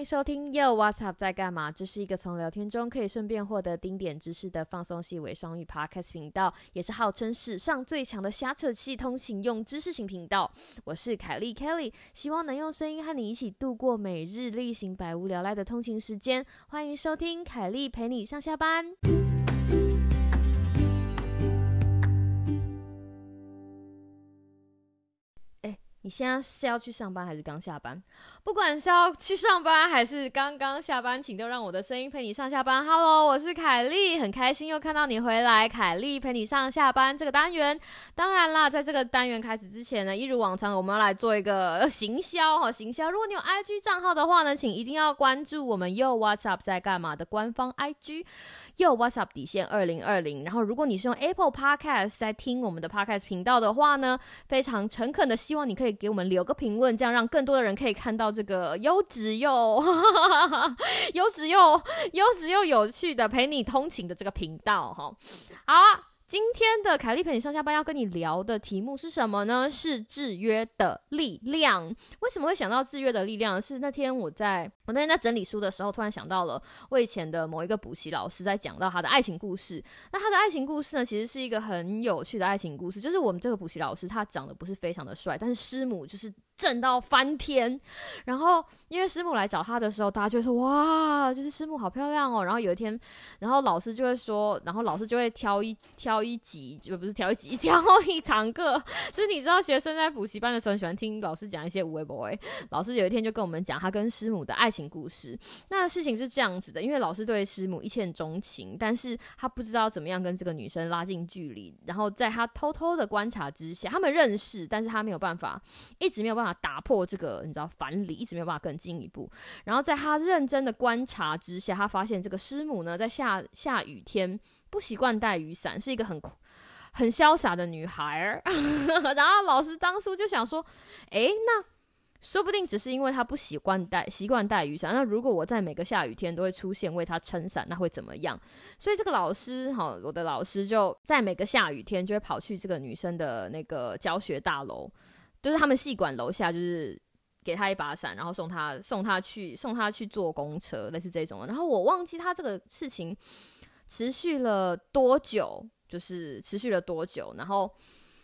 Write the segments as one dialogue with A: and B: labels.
A: 迎收听 Yo What's Up 在干嘛？这是一个从聊天中可以顺便获得丁点知识的放松系伪双语 Podcast 频道，也是号称史上最强的瞎扯气通行用知识型频道。我是凯莉 Kelly，希望能用声音和你一起度过每日例行百无聊赖的通勤时间。欢迎收听凯莉陪你上下班。你现在是要去上班还是刚下班？不管是要去上班还是刚刚下班，请都让我的声音陪你上下班。Hello，我是凯莉，很开心又看到你回来。凯莉陪你上下班这个单元，当然啦，在这个单元开始之前呢，一如往常，我们要来做一个 行销哈，行销。如果你有 IG 账号的话呢，请一定要关注我们 Yo What's Up 在干嘛的官方 IG。又 What's Up 底线二零二零，然后如果你是用 Apple Podcast 在听我们的 Podcast 频道的话呢，非常诚恳的希望你可以给我们留个评论，这样让更多的人可以看到这个优质又 优质又优质又有趣的陪你通勤的这个频道哈。好。今天的凯莉陪你上下班要跟你聊的题目是什么呢？是制约的力量。为什么会想到制约的力量？是那天我在我那天在整理书的时候，突然想到了我以前的某一个补习老师在讲到他的爱情故事。那他的爱情故事呢，其实是一个很有趣的爱情故事。就是我们这个补习老师他长得不是非常的帅，但是师母就是。震到翻天，然后因为师母来找他的时候，大家就说哇，就是师母好漂亮哦。然后有一天，然后老师就会说，然后老师就会挑一挑一集，就不是挑一集，挑一堂课。就是你知道，学生在补习班的时候，喜欢听老师讲一些无微不微。老师有一天就跟我们讲他跟师母的爱情故事。那事情是这样子的，因为老师对师母一见钟情，但是他不知道怎么样跟这个女生拉近距离。然后在他偷偷的观察之下，他们认识，但是他没有办法，一直没有办法。打破这个你知道樊篱，一直没有办法更进一步。然后在他认真的观察之下，他发现这个师母呢，在下下雨天不习惯带雨伞，是一个很很潇洒的女孩。然后老师当初就想说，诶，那说不定只是因为她不习惯带习惯带雨伞。那如果我在每个下雨天都会出现为她撑伞，那会怎么样？所以这个老师，哈，我的老师就在每个下雨天就会跑去这个女生的那个教学大楼。就是他们戏馆楼下，就是给他一把伞，然后送他送他去送他去坐公车，类似这种。然后我忘记他这个事情持续了多久，就是持续了多久，然后。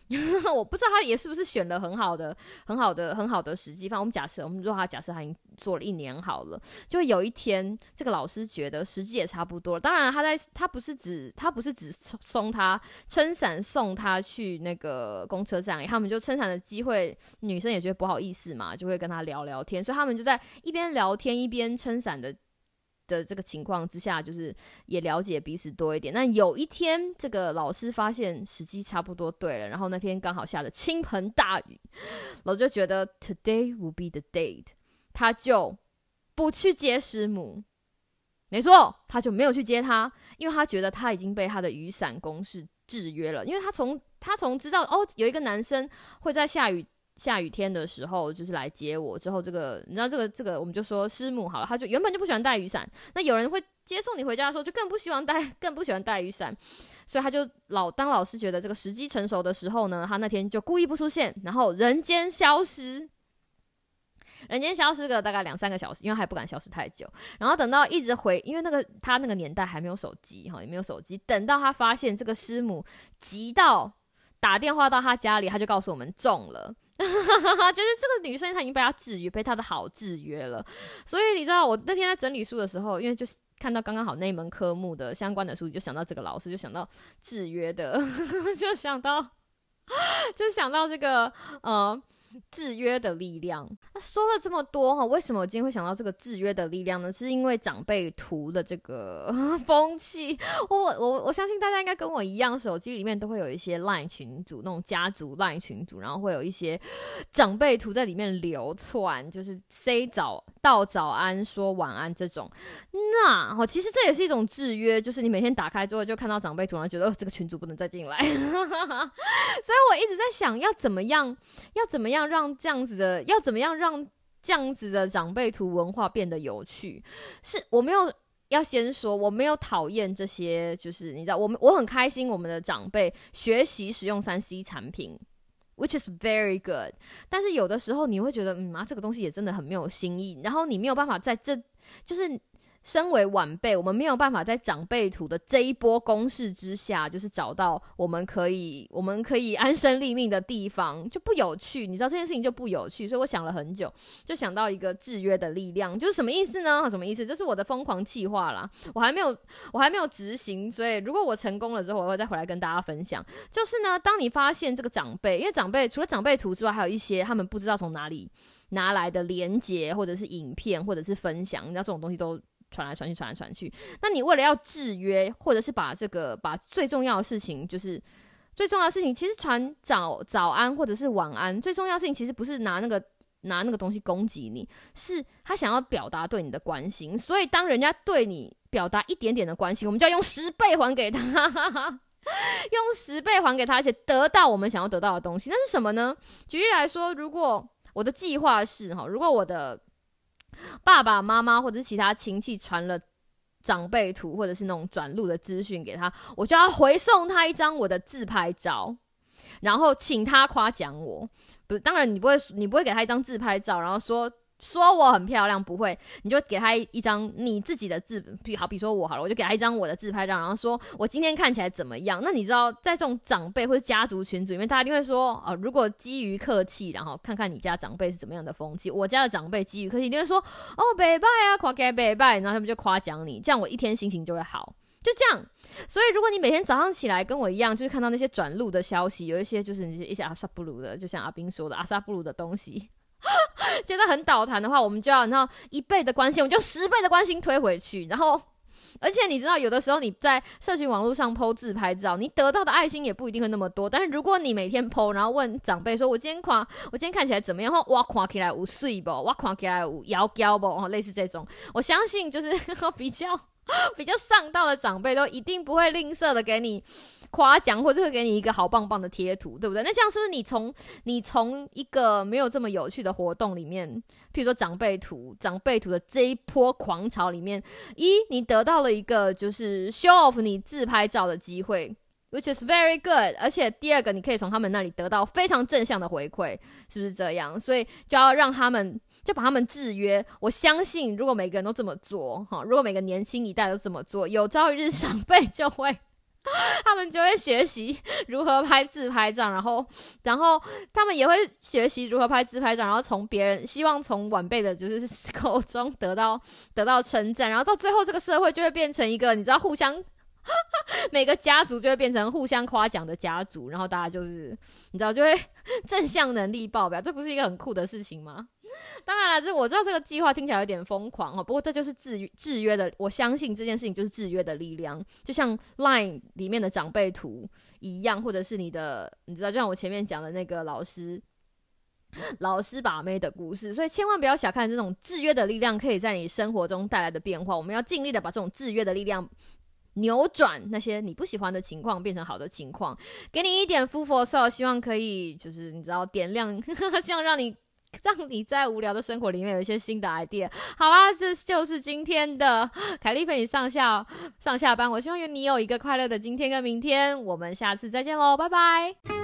A: 我不知道他也是不是选了很好的、很好的、很好的时机。反正我们假设，我们说他假设他已经做了一年好了，就有一天这个老师觉得时机也差不多了。当然，他在他不是只他不是只送他撑伞送他去那个公车站，他们就撑伞的机会，女生也觉得不好意思嘛，就会跟他聊聊天，所以他们就在一边聊天一边撑伞的。的这个情况之下，就是也了解彼此多一点。那有一天，这个老师发现时机差不多对了，然后那天刚好下的倾盆大雨，老师就觉得 today will be the date，他就不去接师母。没错，他就没有去接他，因为他觉得他已经被他的雨伞公式制约了。因为他从他从知道哦，有一个男生会在下雨。下雨天的时候，就是来接我。之后，这个你知道，这个这个，我们就说师母好了。他就原本就不喜欢带雨伞。那有人会接送你回家的时候，就更不希望带，更不喜欢带雨伞。所以他就老当老师觉得这个时机成熟的时候呢，他那天就故意不出现，然后人间消失，人间消失个大概两三个小时，因为还不敢消失太久。然后等到一直回，因为那个他那个年代还没有手机哈，也没有手机。等到他发现这个师母急到打电话到他家里，他就告诉我们中了。就是这个女生，她已经被他制约，被他的好制约了。所以你知道，我那天在整理书的时候，因为就是看到刚刚好那一门科目的相关的书，就想到这个老师，就想到制约的，就想到，就想到这个，呃。制约的力量。那说了这么多哈，为什么我今天会想到这个制约的力量呢？是因为长辈图的这个 风气。我我我相信大家应该跟我一样，手机里面都会有一些 LINE 群组，那种家族 LINE 群组，然后会有一些长辈图在里面流窜，就是 say 早到早安，说晚安这种。那哈，其实这也是一种制约，就是你每天打开之后就看到长辈图，然后觉得哦，这个群组不能再进来。所以我一直在想要怎么样，要怎么样。让这样子的要怎么样让这样子的长辈图文化变得有趣？是我没有要先说，我没有讨厌这些，就是你知道，我们我很开心，我们的长辈学习使用三 C 产品 which is very good。但是有的时候你会觉得，嗯啊，这个东西也真的很没有新意，然后你没有办法在这就是。身为晚辈，我们没有办法在长辈图的这一波攻势之下，就是找到我们可以我们可以安身立命的地方，就不有趣。你知道这件事情就不有趣，所以我想了很久，就想到一个制约的力量，就是什么意思呢？什么意思？这是我的疯狂计划啦，我还没有我还没有执行，所以如果我成功了之后，我会再回来跟大家分享。就是呢，当你发现这个长辈，因为长辈除了长辈图之外，还有一些他们不知道从哪里拿来的连接，或者是影片，或者是分享，你知道这种东西都。传来传去，传来传去。那你为了要制约，或者是把这个把最重要的事情，就是最重要的事情，其实传早早安或者是晚安，最重要的事情其实不是拿那个拿那个东西攻击你，是他想要表达对你的关心。所以当人家对你表达一点点的关心，我们就要用十倍还给他，用十倍还给他，而且得到我们想要得到的东西。那是什么呢？举例来说，如果我的计划是哈，如果我的爸爸妈妈或者其他亲戚传了长辈图或者是那种转录的资讯给他，我就要回送他一张我的自拍照，然后请他夸奖我。不是，当然你不会，你不会给他一张自拍照，然后说。说我很漂亮，不会，你就给他一张你自己的自，比好比说我好了，我就给他一张我的自拍照，然后说我今天看起来怎么样？那你知道，在这种长辈或者家族群组里面，大家一定会说，哦，如果基于客气，然后看看你家长辈是怎么样的风气，我家的长辈基于客气，一定会说，哦，拜拜啊，夸给拜拜，然后他们就夸奖你，这样我一天心情就会好，就这样。所以如果你每天早上起来跟我一样，就是看到那些转录的消息，有一些就是一些阿萨布鲁的，就像阿斌说的阿萨布鲁的东西。觉得很倒谈的话，我们就要然后一倍的关心，我就十倍的关心推回去。然后，而且你知道，有的时候你在社群网络上 PO 自拍照，你得到的爱心也不一定会那么多。但是如果你每天 PO，然后问长辈说：“我今天夸，我今天看起来怎么样？”或哇，夸起来无睡不？哇，夸起来无摇娇不？哦，类似这种，我相信就是比较 比较上道的长辈都一定不会吝啬的给你。夸奖或者会给你一个好棒棒的贴图，对不对？那像是不是你从你从一个没有这么有趣的活动里面，譬如说长辈图、长辈图的这一波狂潮里面，一你得到了一个就是 show off 你自拍照的机会，which is very good。而且第二个，你可以从他们那里得到非常正向的回馈，是不是这样？所以就要让他们就把他们制约。我相信，如果每个人都这么做，哈，如果每个年轻一代都这么做，有朝一日长辈就会。他们就会学习如何拍自拍照，然后，然后他们也会学习如何拍自拍照，然后从别人希望从晚辈的就是 口中得到得到称赞，然后到最后这个社会就会变成一个你知道互相 每个家族就会变成互相夸奖的家族，然后大家就是你知道就会正向能力爆表，这不是一个很酷的事情吗？当然了，这我知道这个计划听起来有点疯狂哦，不过这就是制约制约的，我相信这件事情就是制约的力量，就像 Line 里面的长辈图一样，或者是你的，你知道，就像我前面讲的那个老师老师把妹的故事，所以千万不要小看这种制约的力量，可以在你生活中带来的变化。我们要尽力的把这种制约的力量扭转那些你不喜欢的情况，变成好的情况。给你一点 full 希望可以就是你知道点亮，希望让你。让你在无聊的生活里面有一些新的 idea。好啦，这就是今天的凯丽陪你上下上下班。我希望有你有一个快乐的今天跟明天。我们下次再见喽，拜拜。